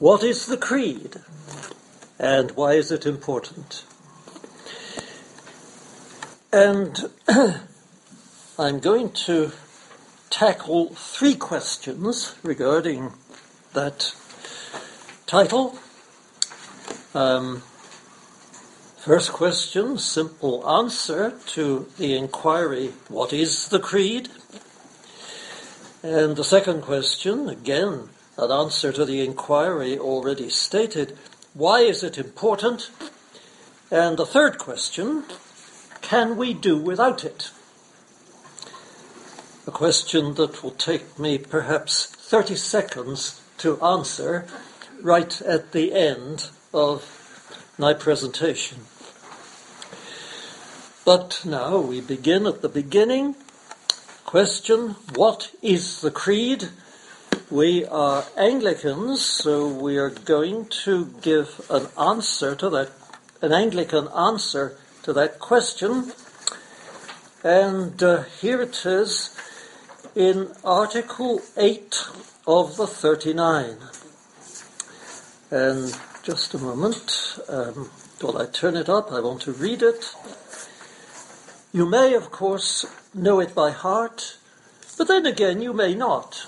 What is the creed? And why is it important? And I'm going to tackle three questions regarding that title. Um, first question, simple answer to the inquiry, what is the creed? And the second question, again, an answer to the inquiry already stated, why is it important? And the third question, can we do without it? A question that will take me perhaps 30 seconds to answer right at the end of my presentation. But now we begin at the beginning. Question What is the Creed? We are Anglicans, so we are going to give an answer to that, an Anglican answer to that question. And uh, here it is in Article 8 of the 39. And just a moment, um, while I turn it up, I want to read it. You may, of course, know it by heart, but then again, you may not.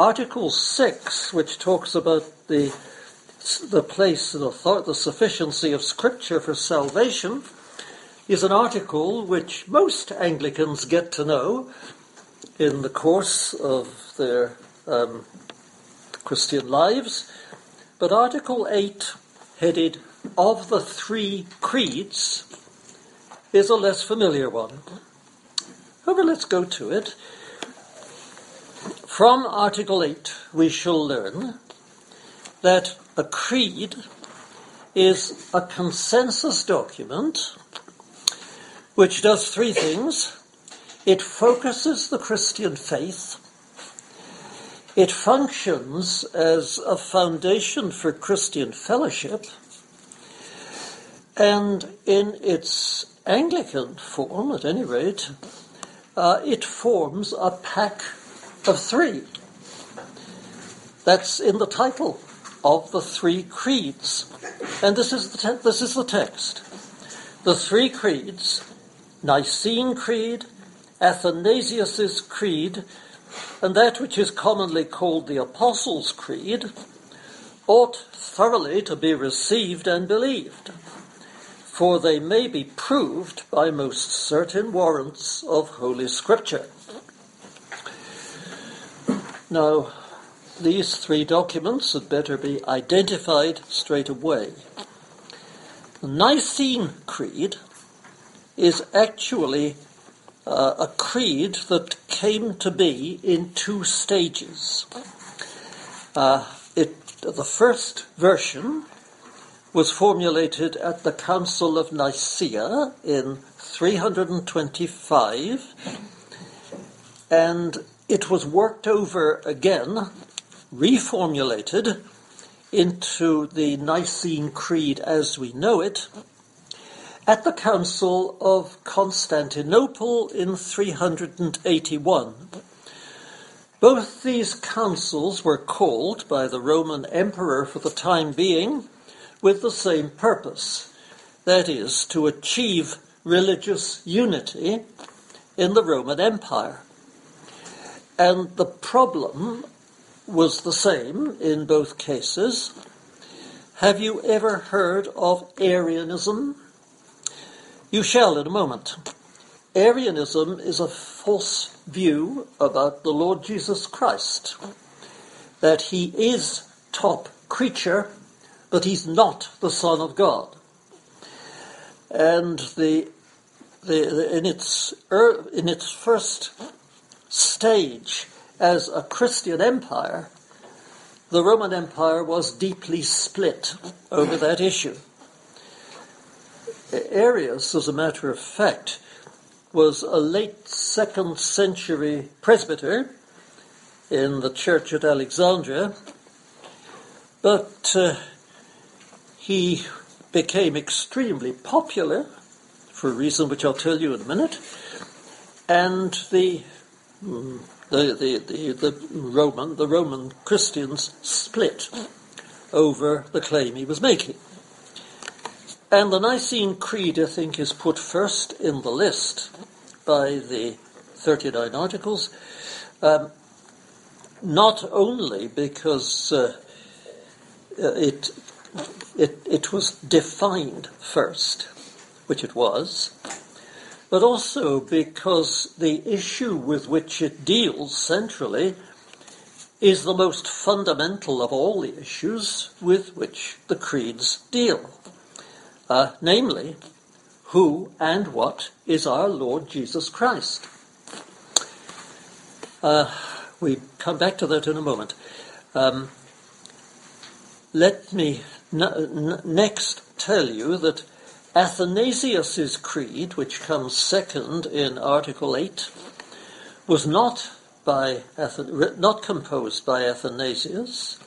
Article 6, which talks about the, the place, the, thought, the sufficiency of Scripture for salvation, is an article which most Anglicans get to know in the course of their um, Christian lives. But Article 8, headed Of the Three Creeds, is a less familiar one. However, let's go to it. From Article 8, we shall learn that a creed is a consensus document which does three things. It focuses the Christian faith. It functions as a foundation for Christian fellowship. And in its Anglican form, at any rate, uh, it forms a pack of three. That's in the title of the three creeds. And this is the, te- this is the text. The three creeds Nicene Creed, Athanasius's Creed, and that which is commonly called the Apostles' Creed, ought thoroughly to be received and believed, for they may be proved by most certain warrants of Holy Scripture. Now, these three documents had better be identified straight away. The Nicene Creed is actually uh, a creed that came to be in two stages. Uh, it, the first version was formulated at the Council of Nicaea in 325, and it was worked over again, reformulated into the Nicene Creed as we know it at the Council of Constantinople in 381. Both these councils were called by the Roman Emperor for the time being with the same purpose that is, to achieve religious unity in the Roman Empire. And the problem was the same in both cases. Have you ever heard of Arianism? You shall in a moment. Arianism is a false view about the Lord Jesus Christ, that he is top creature, but he's not the Son of God. And the, the, in its in its first stage as a Christian empire, the Roman Empire was deeply split over that issue. Arius, as a matter of fact, was a late second century presbyter in the church at Alexandria, but uh, he became extremely popular for a reason which I'll tell you in a minute, and the the, the, the, the Roman the Roman Christians split over the claim he was making. And the Nicene Creed, I think, is put first in the list by the 39 Articles, um, not only because uh, it, it, it was defined first, which it was, but also because the issue with which it deals centrally is the most fundamental of all the issues with which the creeds deal uh, namely, who and what is our Lord Jesus Christ. Uh, we come back to that in a moment. Um, let me n- n- next tell you that Athanasius's creed, which comes second in Article 8, was not by not composed by Athanasius.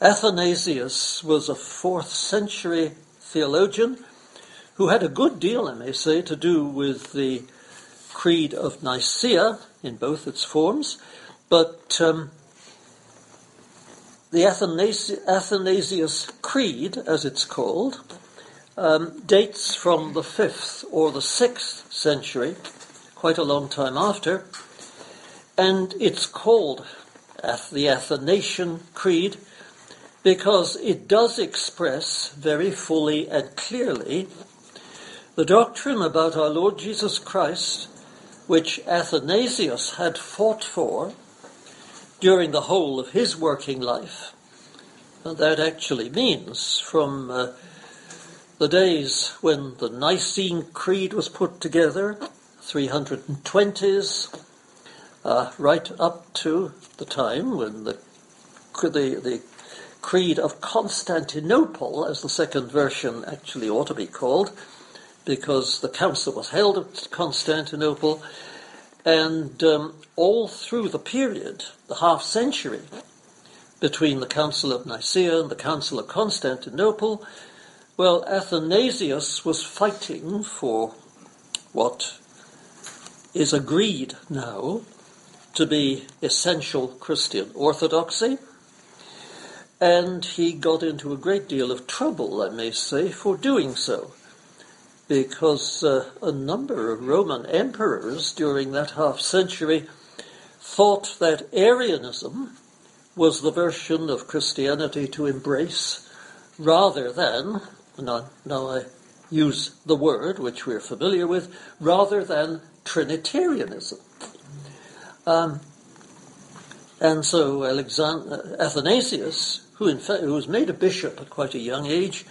Athanasius was a fourth century theologian who had a good deal, I may say, to do with the Creed of Nicaea in both its forms, but um, the Athanasi- Athanasius Creed, as it's called, um, dates from the 5th or the 6th century, quite a long time after, and it's called the Athanasian Creed because it does express very fully and clearly the doctrine about our Lord Jesus Christ, which Athanasius had fought for during the whole of his working life. And that actually means from uh, the days when the Nicene Creed was put together, 320s, uh, right up to the time when the, the, the Creed of Constantinople, as the second version actually ought to be called, because the council was held at Constantinople, and um, all through the period, the half century between the Council of Nicaea and the Council of Constantinople, well, Athanasius was fighting for what is agreed now to be essential Christian orthodoxy and he got into a great deal of trouble, I may say, for doing so, because uh, a number of Roman emperors during that half century thought that Arianism was the version of Christianity to embrace rather than, now, now I use the word which we're familiar with, rather than Trinitarianism. Um, and so Alexander, Athanasius who in fact who was made a bishop at quite a young age,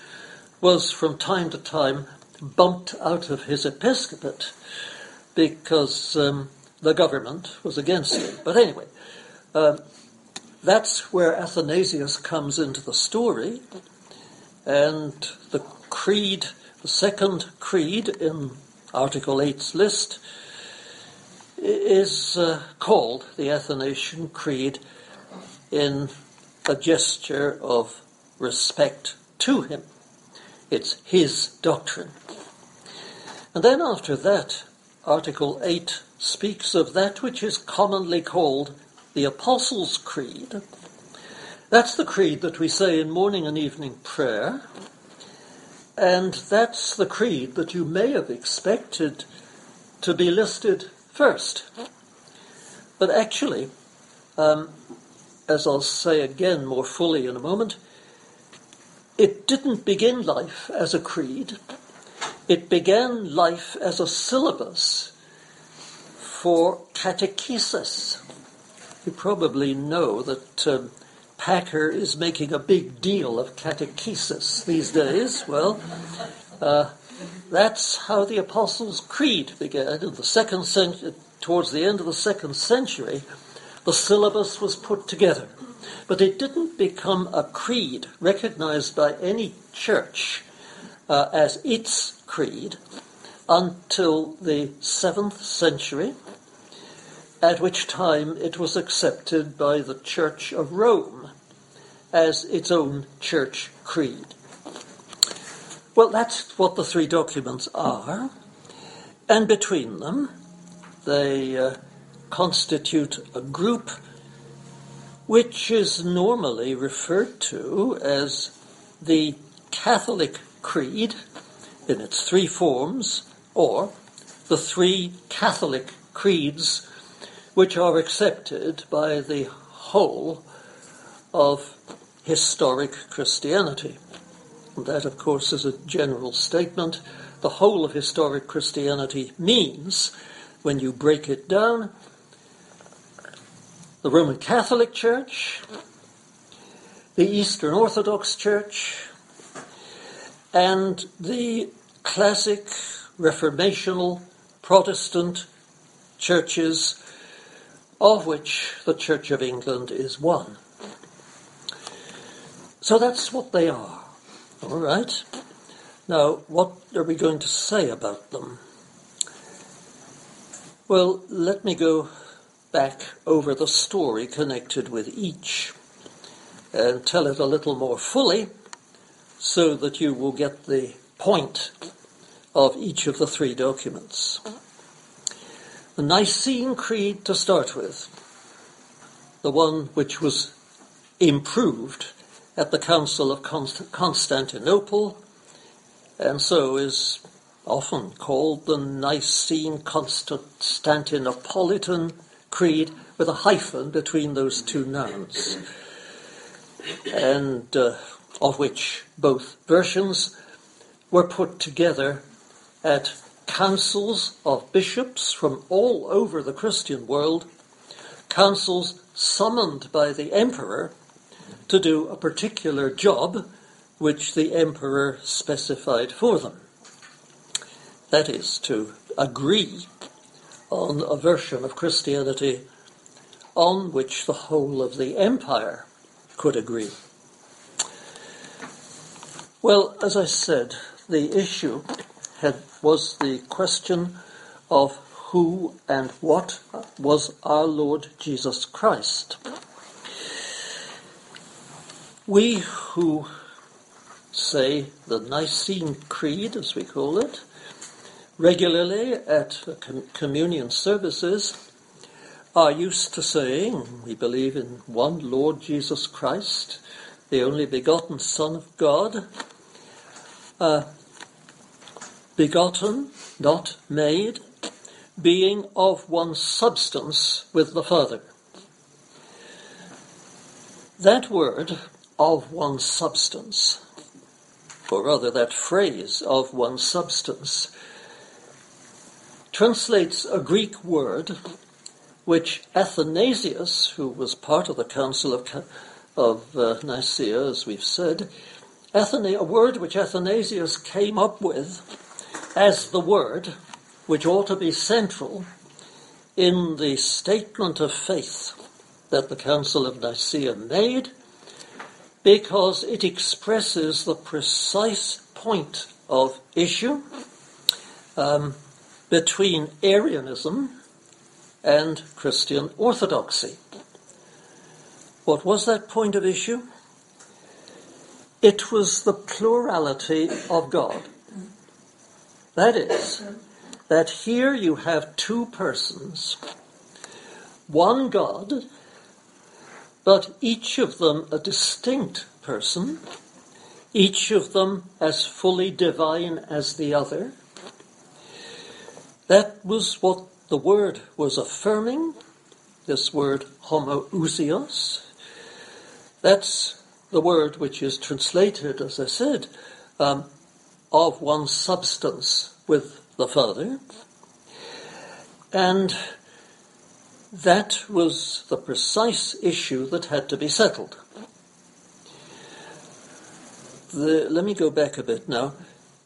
was from time to time bumped out of his episcopate because um, the government was against him. But anyway, uh, that's where Athanasius comes into the story, and the creed, the second creed in Article 8's list, is uh, called the Athanasian Creed in a gesture of respect to him. It's his doctrine. And then after that, Article 8 speaks of that which is commonly called the Apostles' Creed. That's the creed that we say in morning and evening prayer. And that's the creed that you may have expected to be listed first. But actually, um, as I'll say again more fully in a moment, it didn't begin life as a creed. It began life as a syllabus for catechesis. You probably know that um, Packer is making a big deal of catechesis these days. Well, uh, that's how the Apostles' Creed began in the second century, towards the end of the second century the syllabus was put together. But it didn't become a creed recognized by any church uh, as its creed until the 7th century, at which time it was accepted by the Church of Rome as its own church creed. Well, that's what the three documents are, and between them, they uh, constitute a group which is normally referred to as the Catholic Creed in its three forms, or the three Catholic creeds which are accepted by the whole of historic Christianity. That, of course, is a general statement. The whole of historic Christianity means, when you break it down, the Roman Catholic Church, the Eastern Orthodox Church, and the classic reformational Protestant churches, of which the Church of England is one. So that's what they are. All right. Now, what are we going to say about them? Well, let me go back over the story connected with each and tell it a little more fully so that you will get the point of each of the three documents. The Nicene Creed to start with, the one which was improved at the Council of Constantinople, and so is often called the Nicene Constantinopolitan Creed with a hyphen between those two nouns, and uh, of which both versions were put together at councils of bishops from all over the Christian world, councils summoned by the emperor to do a particular job which the emperor specified for them. That is, to agree on a version of Christianity on which the whole of the empire could agree. Well, as I said, the issue had, was the question of who and what was our Lord Jesus Christ. We who say the Nicene Creed, as we call it, regularly at communion services are used to saying, we believe in one Lord Jesus Christ, the only begotten Son of God, uh, begotten, not made, being of one substance with the Father. That word of one substance, or rather that phrase of one substance, translates a Greek word which Athanasius, who was part of the Council of, of uh, Nicaea, as we've said, Athana- a word which Athanasius came up with as the word which ought to be central in the statement of faith that the Council of Nicaea made because it expresses the precise point of issue um, between Arianism and Christian orthodoxy. What was that point of issue? It was the plurality of God. That is, that here you have two persons, one God but each of them a distinct person, each of them as fully divine as the other. That was what the word was affirming, this word homoousios. That's the word which is translated, as I said, um, of one substance with the Father. And that was the precise issue that had to be settled. The, let me go back a bit now.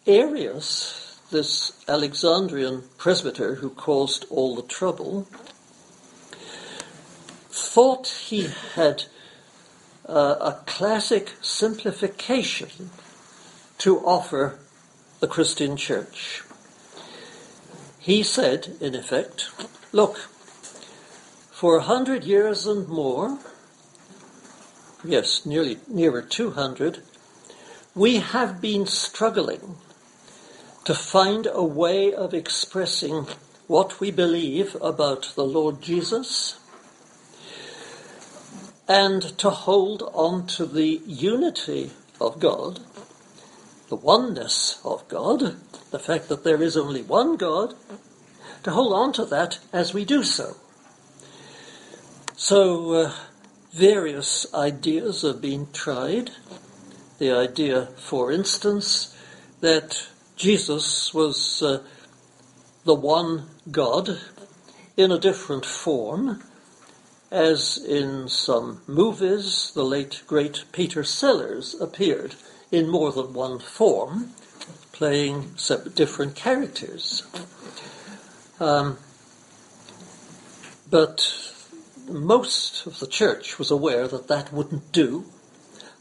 Arius, this Alexandrian presbyter who caused all the trouble, thought he had uh, a classic simplification to offer the Christian church. He said, in effect, look, for a hundred years and more, yes, nearly nearer 200, we have been struggling to find a way of expressing what we believe about the Lord Jesus and to hold on to the unity of God, the oneness of God, the fact that there is only one God, to hold on to that as we do so. So, uh, various ideas are being tried. The idea, for instance, that Jesus was uh, the one God in a different form as in some movies, the late great Peter Sellers appeared in more than one form, playing different characters. Um, but most of the church was aware that that wouldn't do.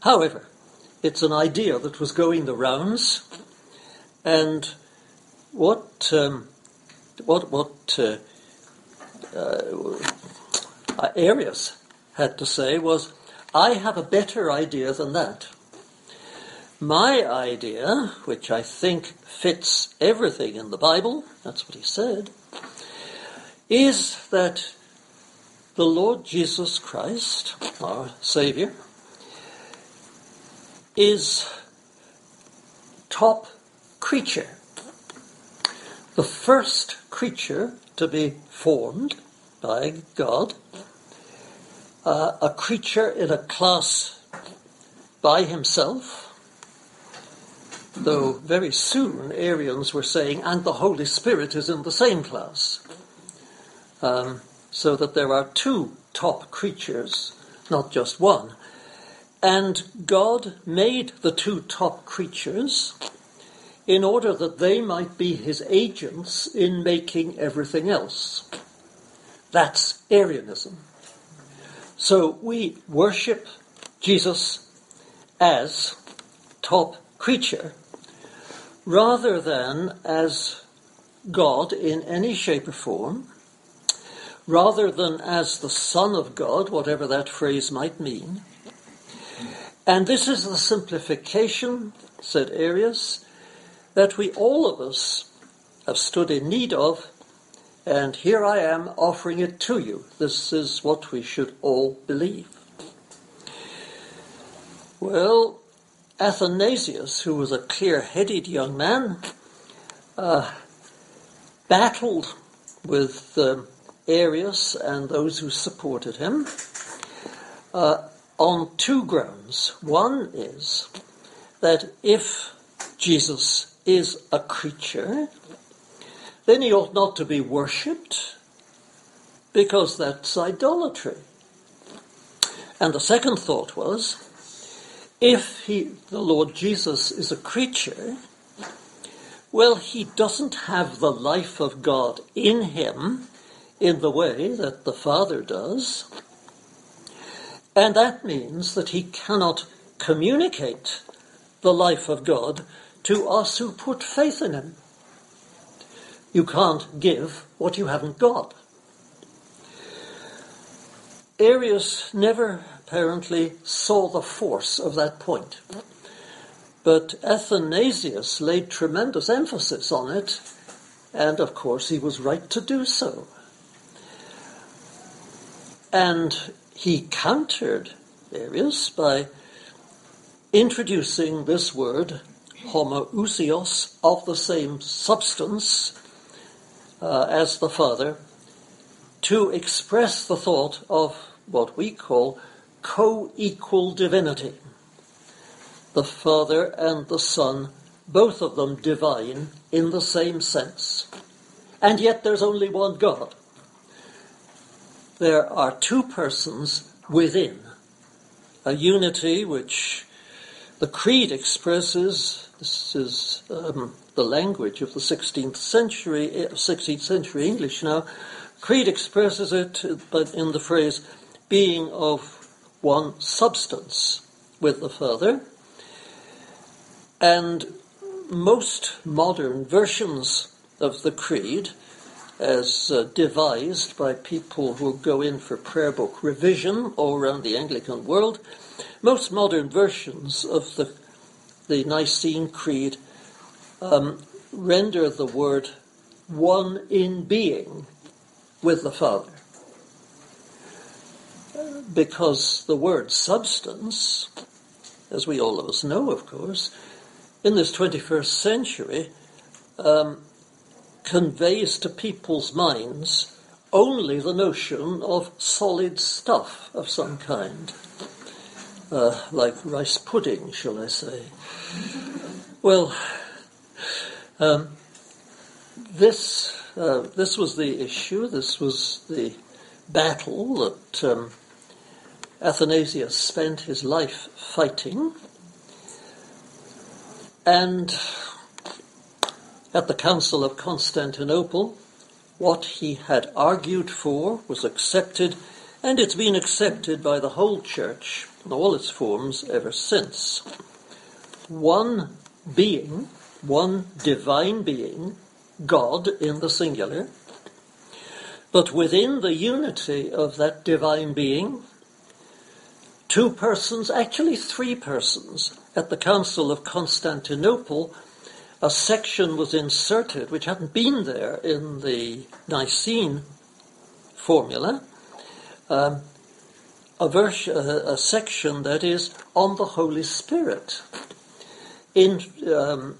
However, it's an idea that was going the rounds, and what um, what what uh, uh, uh, Arius had to say was, I have a better idea than that. My idea, which I think fits everything in the Bible, that's what he said, is that the Lord Jesus Christ, our Saviour, is top creature. The first creature to be formed by God uh, a creature in a class by himself, though very soon Arians were saying, and the Holy Spirit is in the same class. Um, so that there are two top creatures, not just one. And God made the two top creatures in order that they might be his agents in making everything else. That's Arianism. So we worship Jesus as top creature rather than as God in any shape or form, rather than as the Son of God, whatever that phrase might mean. And this is the simplification, said Arius, that we all of us have stood in need of and here I am offering it to you. This is what we should all believe. Well, Athanasius, who was a clear headed young man, uh, battled with um, Arius and those who supported him uh, on two grounds. One is that if Jesus is a creature, then he ought not to be worshipped because that's idolatry. And the second thought was if he, the Lord Jesus is a creature, well, he doesn't have the life of God in him in the way that the Father does. And that means that he cannot communicate the life of God to us who put faith in him. You can't give what you haven't got. Arius never apparently saw the force of that point. But Athanasius laid tremendous emphasis on it, and of course he was right to do so. And he countered Arius by introducing this word, homoousios, of the same substance, uh, as the Father to express the thought of what we call co equal divinity. The Father and the Son, both of them divine in the same sense. And yet there's only one God. There are two persons within, a unity which the Creed expresses. This is um, the language of the 16th century, 16th eh, century English now. Creed expresses it but in the phrase being of one substance with the Father. And most modern versions of the Creed, as uh, devised by people who go in for prayer book revision all around the Anglican world, most modern versions of the, the Nicene Creed um, render the word one in being with the Father. because the word substance, as we all of us know, of course, in this 21st century um, conveys to people's minds only the notion of solid stuff of some kind, uh, like rice pudding, shall I say. Well, um, this uh, this was the issue. This was the battle that um, Athanasius spent his life fighting. And at the Council of Constantinople, what he had argued for was accepted, and it's been accepted by the whole Church in all its forms ever since. One being, one divine being, God in the singular, but within the unity of that divine being, two persons, actually three persons, at the Council of Constantinople, a section was inserted which hadn't been there in the Nicene formula, um, a, vers- a, section that is on the Holy Spirit, in um,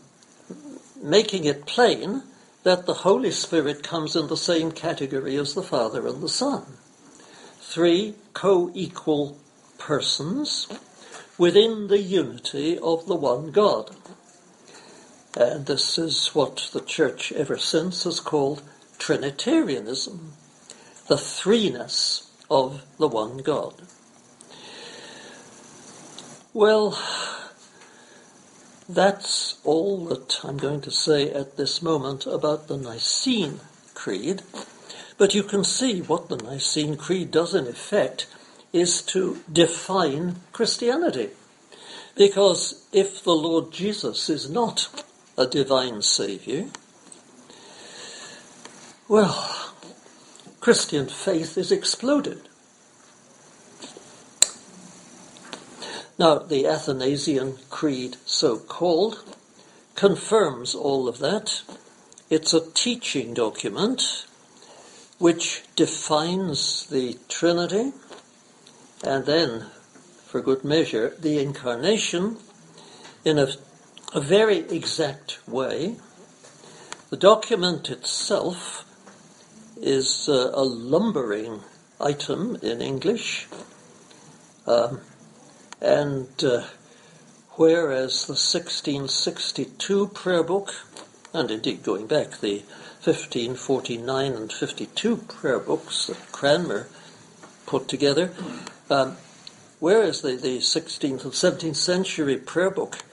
making it plain that the Holy Spirit comes in the same category as the Father and the Son. Three co equal persons within the unity of the one God. And this is what the Church ever since has called Trinitarianism, the threeness of the one God. Well, that's all that I'm going to say at this moment about the Nicene Creed. But you can see what the Nicene Creed does in effect is to define Christianity. Because if the Lord Jesus is not a divine Saviour, well, Christian faith is exploded. Now, the Athanasian Creed, so called, confirms all of that. It's a teaching document which defines the Trinity and then, for good measure, the Incarnation in a, a very exact way. The document itself is uh, a lumbering item in English. Um, and uh, whereas the 1662 prayer book, and indeed going back the 1549 and 52 prayer books that Cranmer put together, um, whereas the, the 16th and 17th century prayer book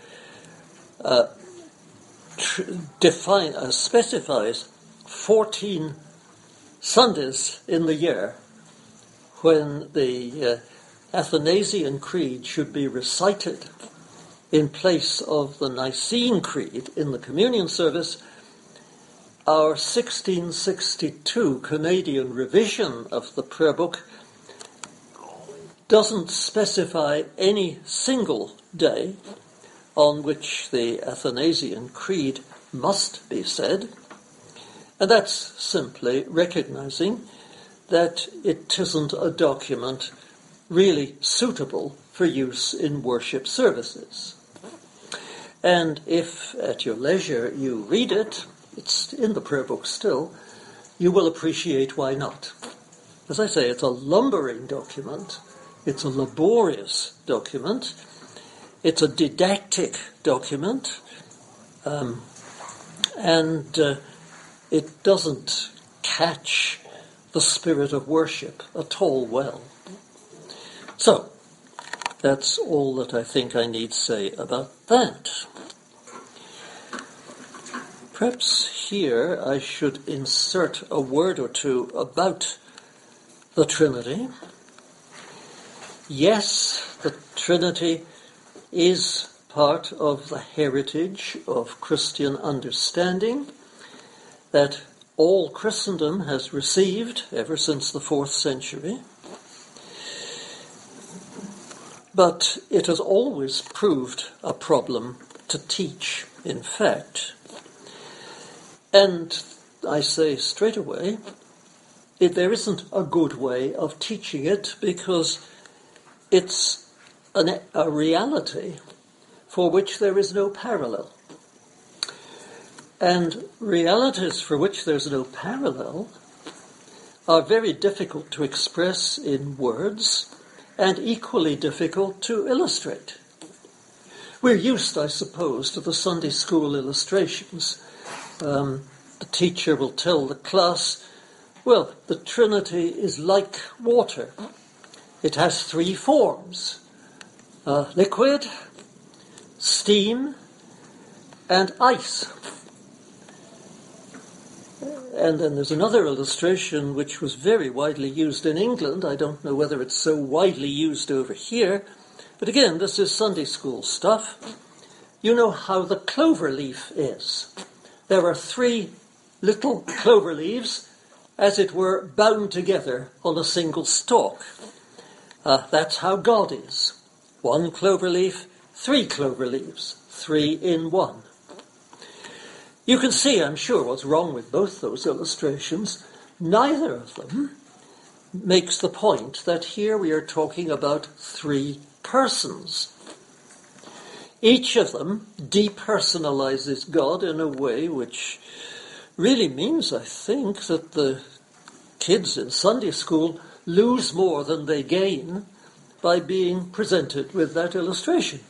uh, define, uh, specifies 14 Sundays in the year when the uh, Athanasian Creed should be recited in place of the Nicene Creed in the communion service, our 1662 Canadian revision of the prayer book doesn't specify any single day on which the Athanasian Creed must be said, and that's simply recognizing that it isn't a document really suitable for use in worship services. And if at your leisure you read it, it's in the prayer book still, you will appreciate why not. As I say, it's a lumbering document, it's a laborious document, it's a didactic document, um, and uh, it doesn't catch the spirit of worship at all well. So, that's all that I think I need say about that. Perhaps here I should insert a word or two about the Trinity. Yes, the Trinity is part of the heritage of Christian understanding that all Christendom has received ever since the fourth century. But it has always proved a problem to teach, in fact. And I say straight away, it, there isn't a good way of teaching it because it's an, a reality for which there is no parallel. And realities for which there's no parallel are very difficult to express in words and equally difficult to illustrate. We're used, I suppose, to the Sunday school illustrations. Um, the teacher will tell the class, well, the Trinity is like water. It has three forms uh, liquid, steam, and ice. And then there's another illustration which was very widely used in England. I don't know whether it's so widely used over here. But again, this is Sunday school stuff. You know how the clover leaf is. There are three little clover leaves, as it were, bound together on a single stalk. Uh, that's how God is. One clover leaf, three clover leaves, three in one. You can see, I'm sure, what's wrong with both those illustrations. Neither of them makes the point that here we are talking about three persons. Each of them depersonalizes God in a way which really means, I think, that the kids in Sunday school lose more than they gain by being presented with that illustration.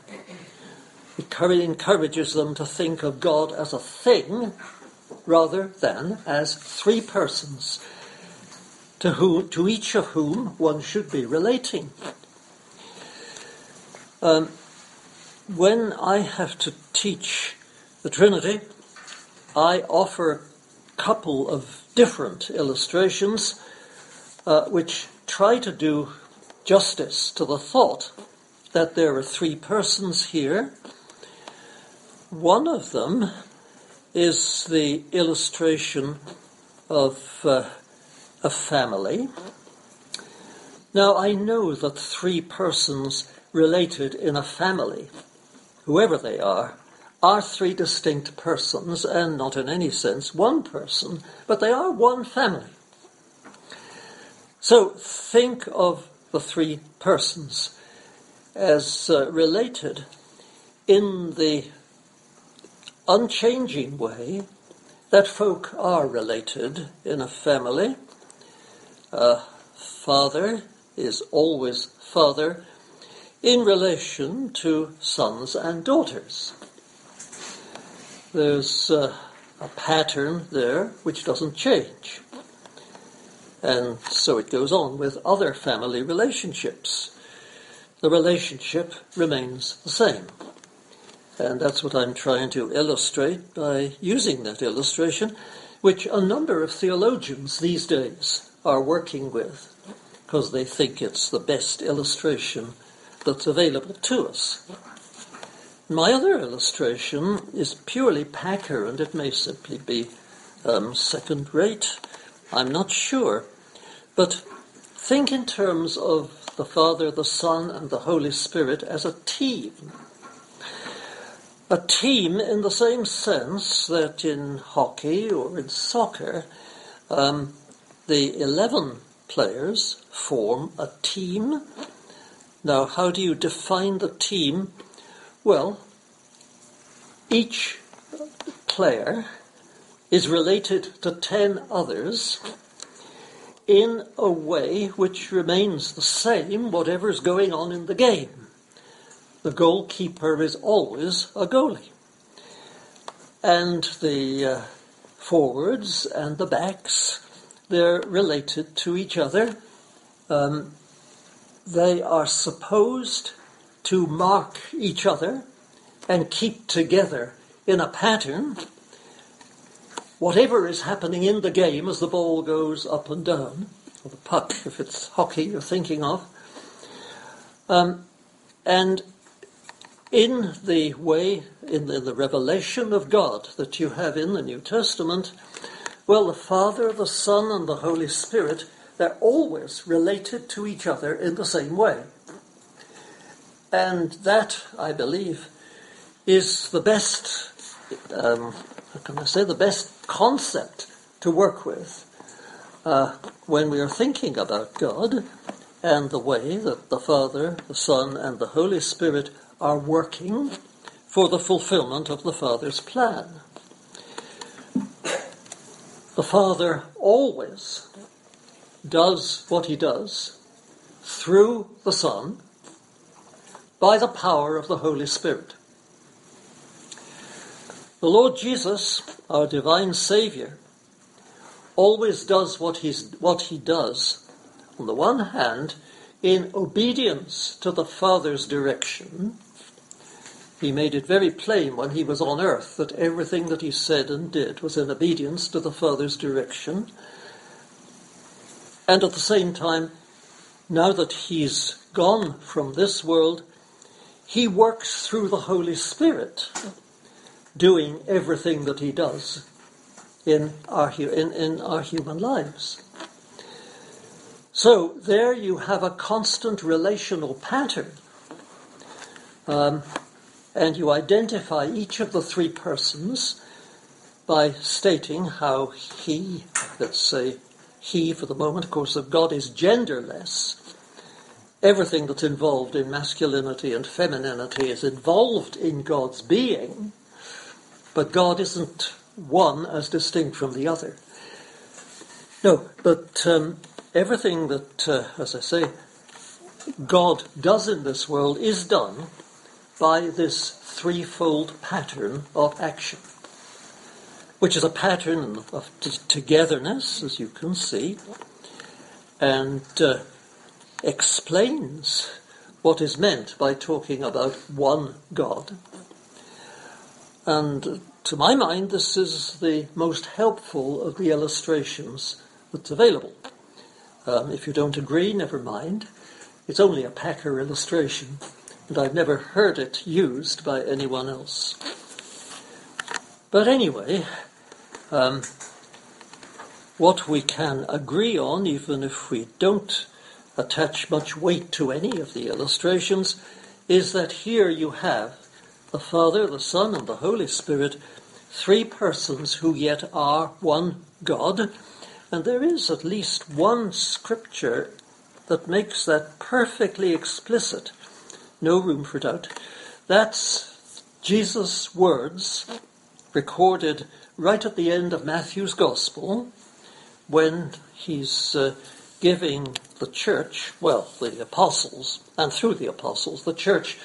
It encourages them to think of God as a thing rather than as three persons to, whom, to each of whom one should be relating. Um, when I have to teach the Trinity, I offer a couple of different illustrations uh, which try to do justice to the thought that there are three persons here one of them is the illustration of uh, a family. Now, I know that three persons related in a family, whoever they are, are three distinct persons and not in any sense one person, but they are one family. So think of the three persons as uh, related in the unchanging way that folk are related in a family. A father is always father in relation to sons and daughters. There's uh, a pattern there which doesn't change. And so it goes on with other family relationships. The relationship remains the same. And that's what I'm trying to illustrate by using that illustration, which a number of theologians these days are working with, because they think it's the best illustration that's available to us. My other illustration is purely Packer, and it may simply be um, second rate. I'm not sure. But think in terms of the Father, the Son, and the Holy Spirit as a team a team in the same sense that in hockey or in soccer, um, the 11 players form a team. Now, how do you define the team? Well, each player is related to 10 others in a way which remains the same whatever is going on in the game the goalkeeper is always a goalie. And the uh, forwards and the backs, they're related to each other. Um, they are supposed to mark each other and keep together in a pattern. Whatever is happening in the game as the ball goes up and down, or the puck, if it's hockey you're thinking of. Um, and in the way, in the, the, revelation of God that you have in the New Testament, well, the Father, the Son, and the Holy Spirit, they're always related to each other in the same way. And that, I believe, is the best, um, can I say, the best concept to work with. uh, when we are thinking about God and the way that the Father, the Son, and the Holy Spirit are working for the fulfillment of the Father's plan. The Father always does what he does through the Son by the power of the Holy Spirit. The Lord Jesus, our divine Saviour, always does what, he's, what he does, on the one hand, in obedience to the Father's direction. He made it very plain when he was on earth that everything that he said and did was in obedience to the Father's direction. And at the same time, now that he's gone from this world, he works through the Holy Spirit, doing everything that he does in our, in, in our human lives. So there you have a constant relational pattern. Um, and you identify each of the three persons by stating how he, let's say, he for the moment, of course, of God is genderless. Everything that's involved in masculinity and femininity is involved in God's being, but God isn't one as distinct from the other. No, but um, everything that, uh, as I say, God does in this world is done by this threefold pattern of action, which is a pattern of t- togetherness, as you can see, and uh, explains what is meant by talking about one God. And to my mind, this is the most helpful of the illustrations that's available. Um, if you don't agree, never mind. It's only a Packer illustration, and I've never heard it used by anyone else. But anyway, um, what we can agree on, even if we don't attach much weight to any of the illustrations, is that here you have the Father, the Son, and the Holy Spirit, three persons who yet are one God. And there is at least one scripture that makes that perfectly explicit. No room for doubt. That's Jesus' words recorded right at the end of Matthew's Gospel when he's uh, giving the church, well, the apostles, and through the apostles, the church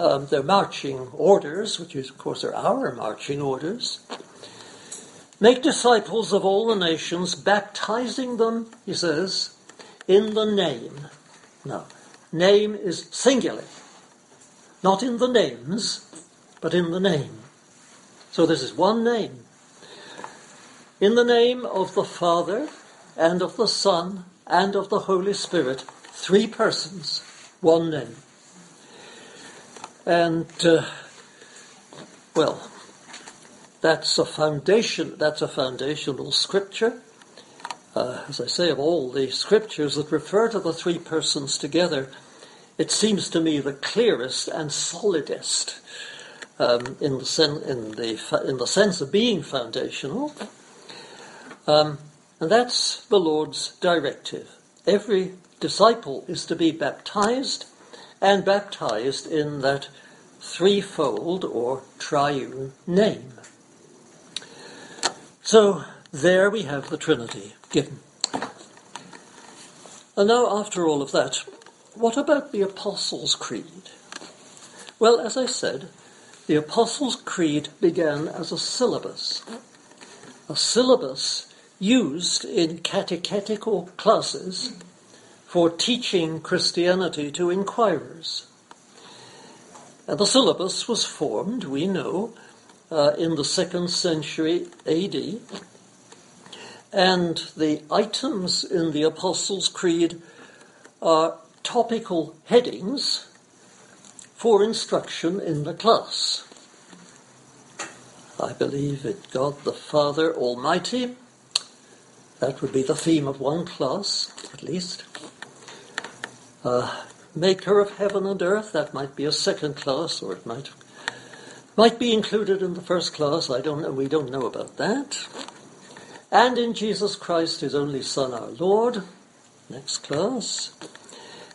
um, their marching orders, which is, of course, are our marching orders. Make disciples of all the nations, baptizing them, he says, in the name. Now, name is singular. Not in the names, but in the name. So this is one name. In the name of the Father, and of the Son, and of the Holy Spirit, three persons, one name. And, uh, well, that's a foundation, that's a foundational scripture. Uh, as I say, of all the scriptures that refer to the three persons together, it seems to me the clearest and solidest um, in, the sen- in, the, in the sense of being foundational. Um, and that's the Lord's directive. Every disciple is to be baptized and baptized in that threefold or triune name. So there we have the Trinity given. And now, after all of that, what about the Apostles' Creed? Well, as I said, the Apostles' Creed began as a syllabus. A syllabus used in catechetical classes for teaching Christianity to inquirers. And the syllabus was formed, we know, uh, in the second century AD. And the items in the Apostles' Creed are topical headings for instruction in the class. I believe in God the Father Almighty. That would be the theme of one class, at least. Uh, maker of heaven and earth, that might be a second class, or it might might be included in the first class. I don't know. We don't know about that. and in Jesus Christ, his only Son, our Lord. Next class.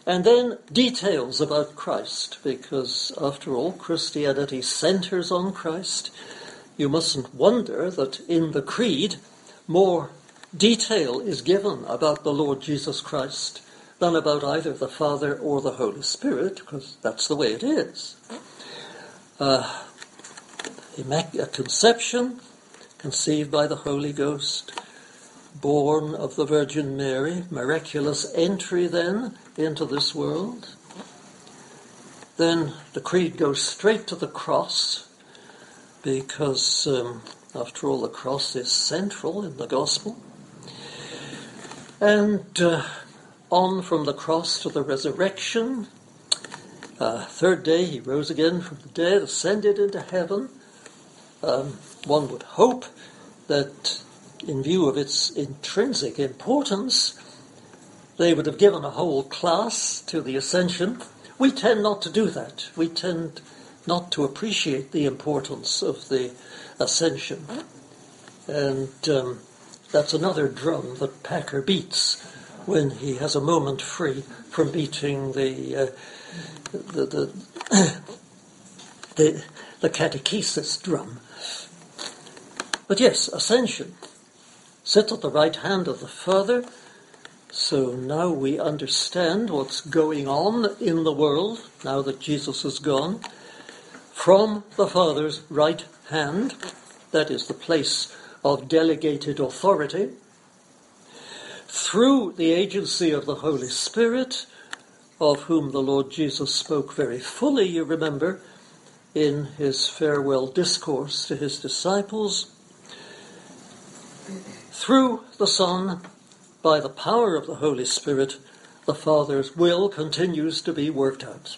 And then details about Christ, because after all, Christianity centers on Christ. You mustn't wonder that in the Creed, more detail is given about the Lord Jesus Christ than about either the Father or the Holy Spirit, because that's the way it is. Uh, a conception conceived by the Holy Ghost, born of the Virgin Mary, miraculous entry then into this world. Then the creed goes straight to the cross because, um, after all, the cross is central in the gospel. And uh, on from the cross to the resurrection. Uh, third day, he rose again from the dead, ascended into heaven. Um, one would hope that, in view of its intrinsic importance, they would have given a whole class to the ascension. We tend not to do that. We tend not to appreciate the importance of the ascension. And um, that's another drum that Packer beats when he has a moment free from beating the uh, the, the, the, the catechesis drum. But yes, ascension. Sit at the right hand of the Father. So now we understand what's going on in the world, now that Jesus is gone. From the Father's right hand, that is the place of delegated authority, through the agency of the Holy Spirit, of whom the Lord Jesus spoke very fully, you remember, in his farewell discourse to his disciples, through the Son, by the power of the Holy Spirit, the Father's will continues to be worked out.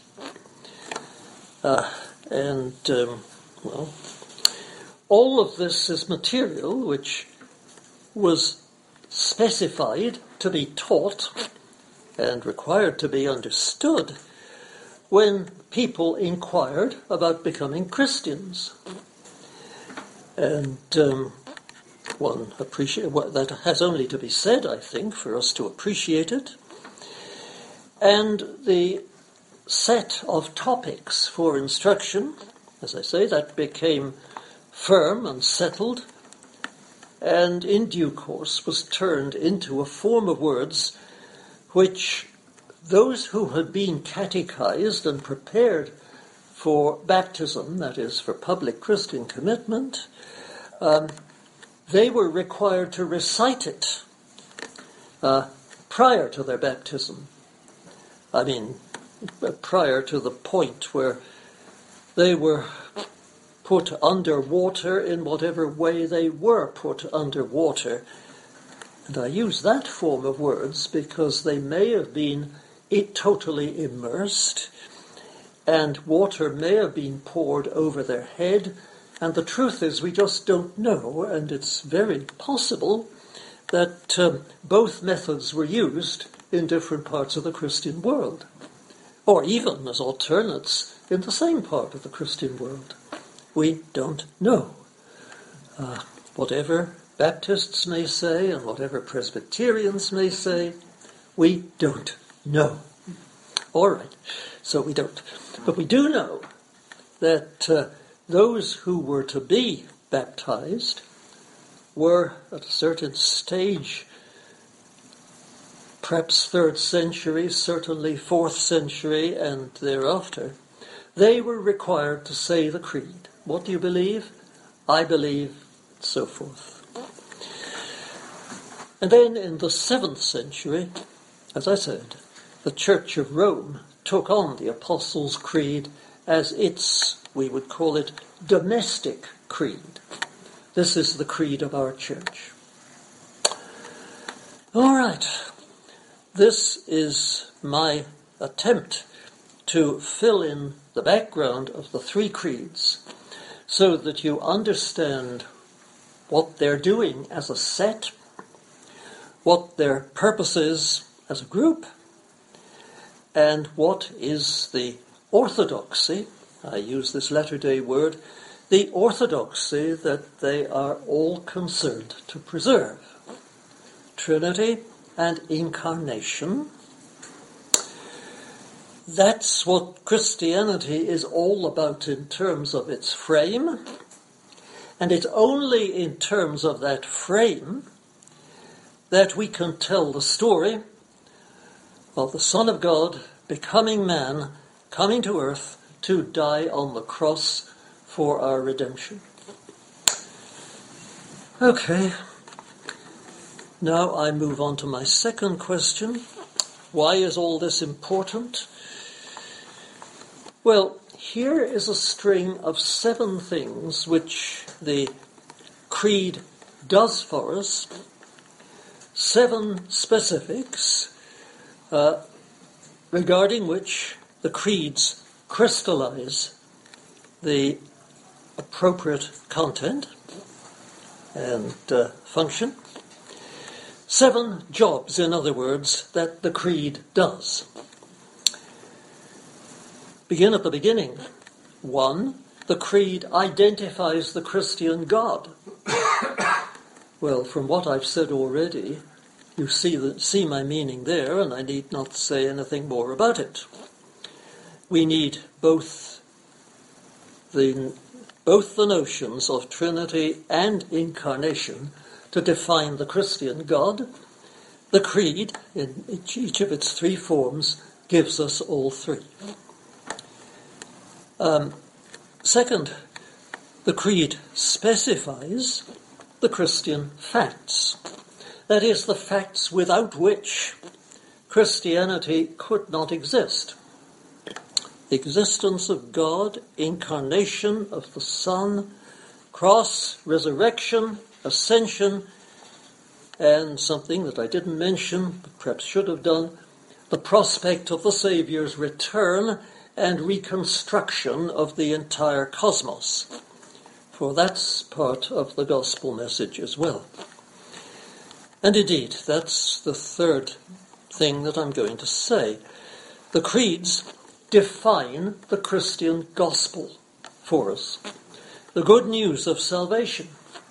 Uh, and, um, well, all of this is material which was specified to be taught and required to be understood when people inquired about becoming Christians. And um, one appreciate well, that has only to be said, I think, for us to appreciate it. And the set of topics for instruction, as I say, that became firm and settled and in due course was turned into a form of words which those who had been catechized and prepared for baptism, that is, for public Christian commitment, um, they were required to recite it uh, prior to their baptism. I mean, prior to the point where they were put under water in whatever way they were put under water. And I use that form of words because they may have been it totally immersed, and water may have been poured over their head. And the truth is, we just don't know, and it's very possible that um, both methods were used in different parts of the Christian world, or even as alternates in the same part of the Christian world we don't know. Uh, whatever Baptists may say and whatever Presbyterians may say, we don't know. All right, so we don't. But we do know that uh, those who were to be baptized were at a certain stage, perhaps third century, certainly fourth century, and thereafter, they were required to say the creed. What do you believe? I believe, so forth. And then in the seventh century, as I said, the Church of Rome took on the Apostles' Creed as its, we would call it, domestic creed. This is the creed of our church. All right. This is my attempt to fill in the background of the three creeds so that you understand what they're doing as a set, what their purpose is as a group, and what is the orthodoxy, I use this latter day word the orthodoxy that they are all concerned to preserve. Trinity and incarnation. That's what Christianity is all about in terms of its frame. And it's only in terms of that frame that we can tell the story of the Son of God becoming man, coming to earth to die on the cross for our redemption. Okay, now I move on to my second question. Why is all this important? Well, here is a string of seven things which the Creed does for us, seven specifics uh, regarding which the creeds crystallize the appropriate content and uh, function. Seven jobs, in other words, that the creed does. Begin at the beginning. One, the creed identifies the Christian God. well, from what I've said already, you see, the, see my meaning there, and I need not say anything more about it. We need both the, both the notions of Trinity and incarnation to define the Christian God. The Creed, in each of its three forms, gives us all three. Um, second, the Creed specifies the Christian facts. That is, the facts without which Christianity could not exist. The existence of God, incarnation of the Son, cross, resurrection, ascension, and something that I didn't mention, but perhaps should have done, the prospect of the Saviour's return and reconstruction of the entire cosmos. For that's part of the gospel message as well. And indeed, that's the third thing that I'm going to say. The creeds define the Christian gospel for us. The good news of salvation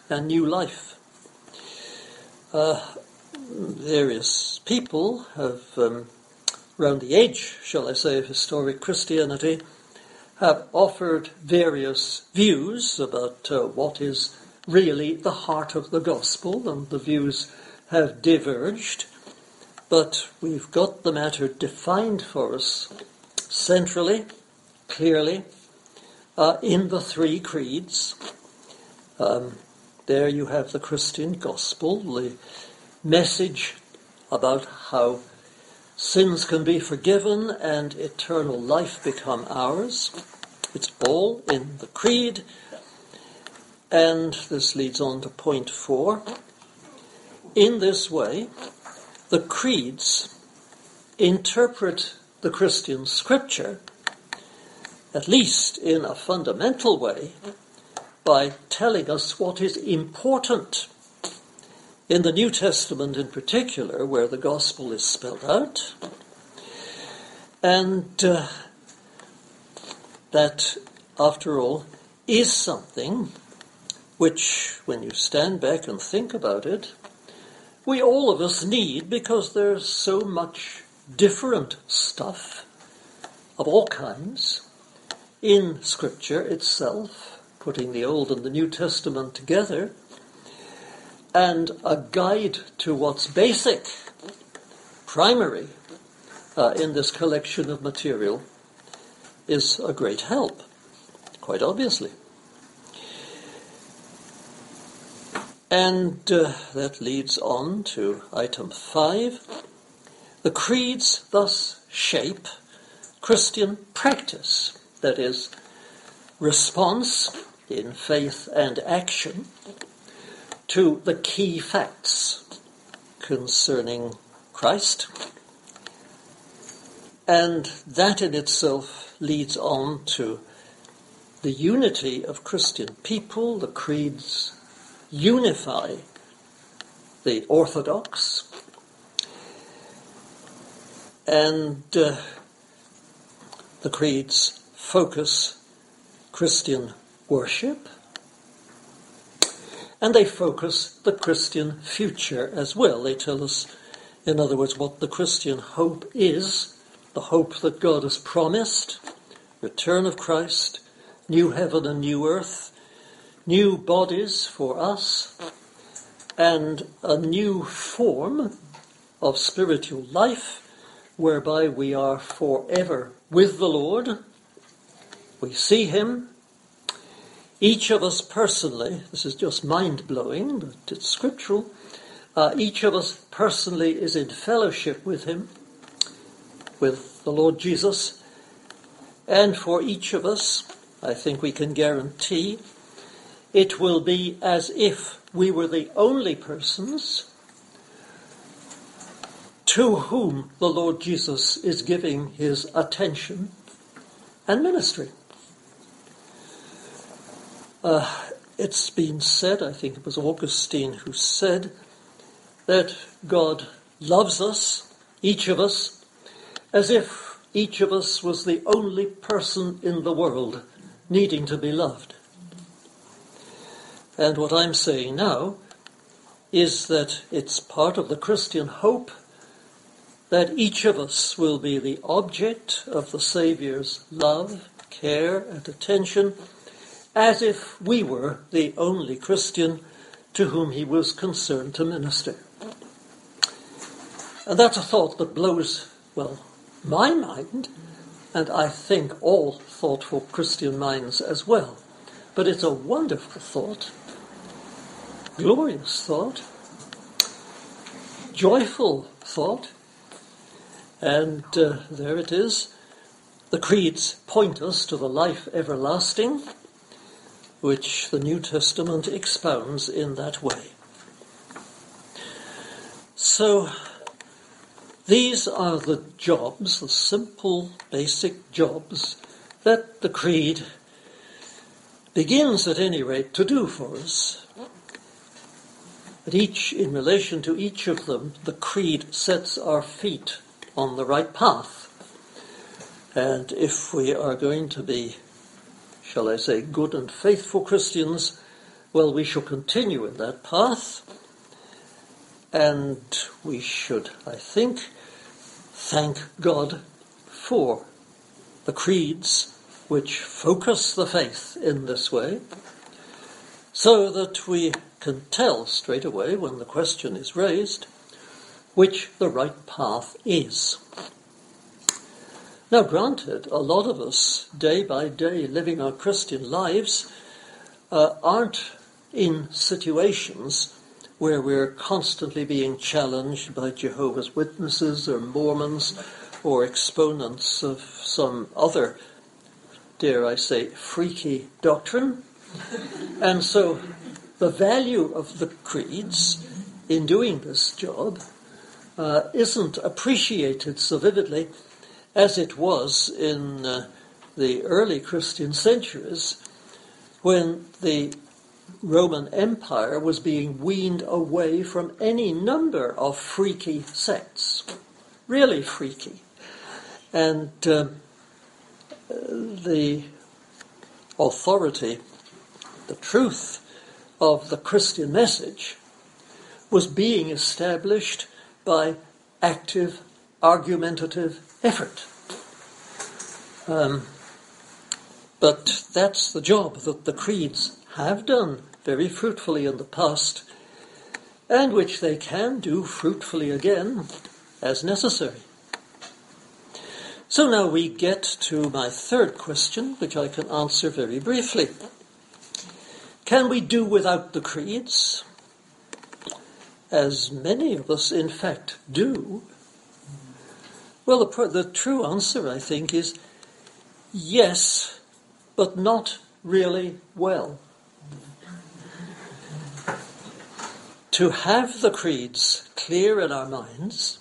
and new life. Uh, various people have, um, around the age, shall I say, of historic Christianity, have offered various views about uh, what is really the heart of the gospel, and the views have diverged. But we've got the matter defined for us centrally, clearly, uh, in the three creeds. Um, there you have the Christian gospel, the message about how sins can be forgiven and eternal life become ours. It's all in the creed. And this leads on to point four. In this way, the creeds interpret the Christian scripture, at least in a fundamental way, by telling us what is important. In the New Testament, in particular, where the gospel is spelled out, and uh, that, after all, is something which, when you stand back and think about it, we all of us need because there's so much different stuff of all kinds in Scripture itself putting the Old and the New Testament together, and a guide to what's basic, primary, uh, in this collection of material is a great help, quite obviously. And uh, that leads on to item five. The creeds thus shape Christian practice, that is, response in faith and action to the key facts concerning Christ. And that in itself leads on to the unity of Christian people. The creeds unify the Orthodox. And uh, the creeds focus Christian worship, and they focus the Christian future as well. They tell us, in other words, what the Christian hope is, the hope that God has promised, return of Christ, new heaven and new earth, new bodies for us, and a new form of spiritual life whereby we are forever with the Lord. We see Him. Each of us personally, this is just mind blowing, but it's scriptural. Uh, each of us personally is in fellowship with Him, with the Lord Jesus. And for each of us, I think we can guarantee, it will be as if we were the only persons to whom the Lord Jesus is giving his attention and ministry. Uh, it's been said, I think it was Augustine who said, that God loves us, each of us, as if each of us was the only person in the world needing to be loved. And what I'm saying now is that it's part of the Christian hope that each of us will be the object of the Saviour's love, care, and attention, as if we were the only Christian to whom he was concerned to minister. And that's a thought that blows, well, my mind, and I think all thoughtful Christian minds as well. But it's a wonderful thought, glorious thought, joyful thought, and uh, there it is. The creeds point us to the life everlasting, which the New Testament expounds in that way. So, these are the jobs, the simple, basic jobs that the Creed begins, at any rate, to do for us. But each, in relation to each of them, the Creed sets our feet on the right path. And if we are going to be, shall I say, good and faithful Christians, well, we shall continue in that path. And we should, I think, thank God for the creeds which focus the faith in this way, so that we can tell straight away when the question is raised which the right path is. Now, granted, a lot of us, day by day, living our Christian lives, uh, aren't in situations where we're constantly being challenged by Jehovah's Witnesses or Mormons or exponents of some other, dare I say, freaky doctrine. and so the value of the creeds in doing this job uh, isn't appreciated so vividly as it was in uh, the early Christian centuries when the Roman Empire was being weaned away from any number of freaky sects, really freaky. And uh, the authority, the truth of the Christian message was being established by active, argumentative effort. Um, but that's the job that the creeds have done very fruitfully in the past, and which they can do fruitfully again as necessary. So now we get to my third question, which I can answer very briefly. Can we do without the creeds? as many of us in fact do? Well, the, the true answer, I think, is yes, but not really well. to have the creeds clear in our minds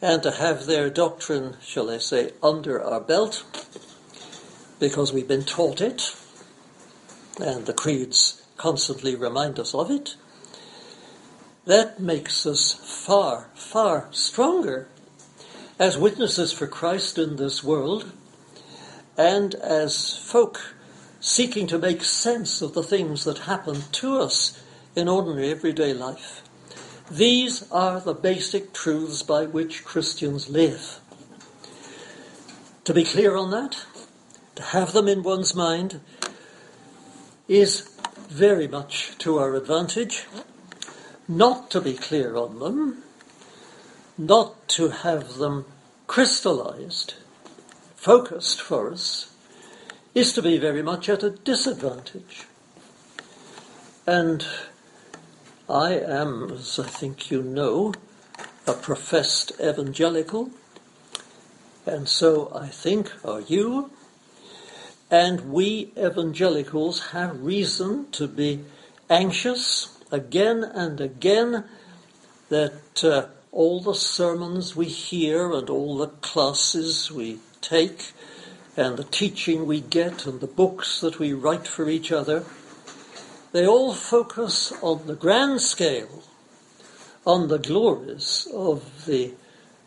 and to have their doctrine, shall I say, under our belt, because we've been taught it, and the creeds constantly remind us of it, that makes us far, far stronger as witnesses for Christ in this world and as folk seeking to make sense of the things that happen to us in ordinary everyday life. These are the basic truths by which Christians live. To be clear on that, to have them in one's mind, is very much to our advantage. Not to be clear on them, not to have them crystallized, focused for us, is to be very much at a disadvantage. And I am, as I think you know, a professed evangelical, and so I think are you. And we evangelicals have reason to be anxious again and again that uh, all the sermons we hear and all the classes we take and the teaching we get and the books that we write for each other, they all focus on the grand scale, on the glories of the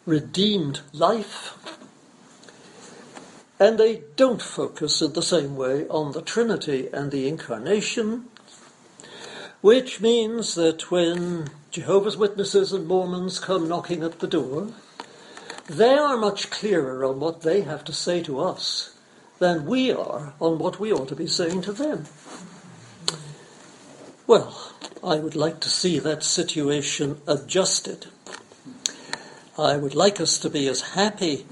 redeemed life, and they don't focus in the same way on the Trinity and the Incarnation, which means that when Jehovah's Witnesses and Mormons come knocking at the door, they are much clearer on what they have to say to us than we are on what we ought to be saying to them. Well, I would like to see that situation adjusted. I would like us to be as happy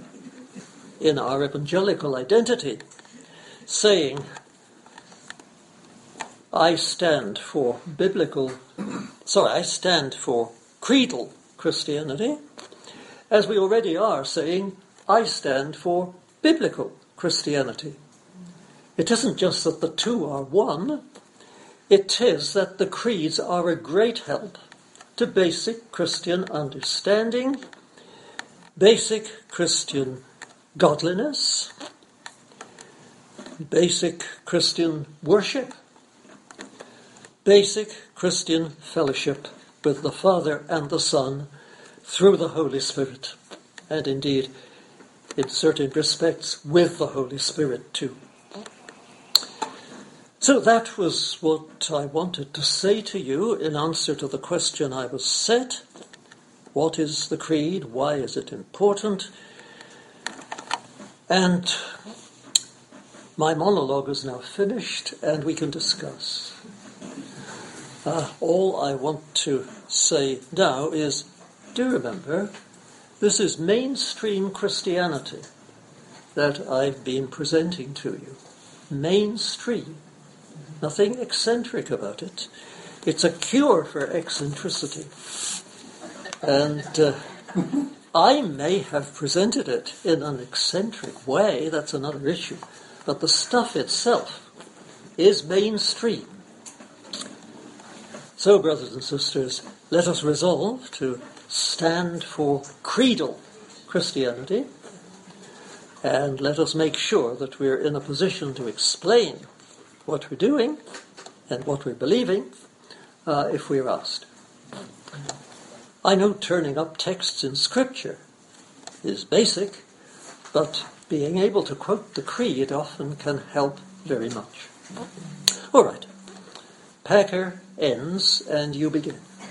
in our evangelical identity, saying, I stand for biblical, sorry, I stand for creedal Christianity, as we already are saying, I stand for biblical Christianity. It isn't just that the two are one, it is that the creeds are a great help to basic Christian understanding, basic Christian godliness, basic Christian worship, basic Christian fellowship with the Father and the Son through the Holy Spirit, and indeed, in certain respects, with the Holy Spirit too. So that was what I wanted to say to you in answer to the question I was set. What is the creed? Why is it important? And my monologue is now finished and we can discuss. Uh, all I want to say now is do remember, this is mainstream Christianity that I've been presenting to you. Mainstream. Nothing eccentric about it. It's a cure for eccentricity. And uh, I may have presented it in an eccentric way, that's another issue. But the stuff itself is mainstream. So, brothers and sisters, let us resolve to stand for creedal Christianity, and let us make sure that we're in a position to explain what we're doing and what we're believing uh, if we're asked. I know turning up texts in Scripture is basic, but being able to quote the Creed often can help very much. All right. Packer ends, and you begin.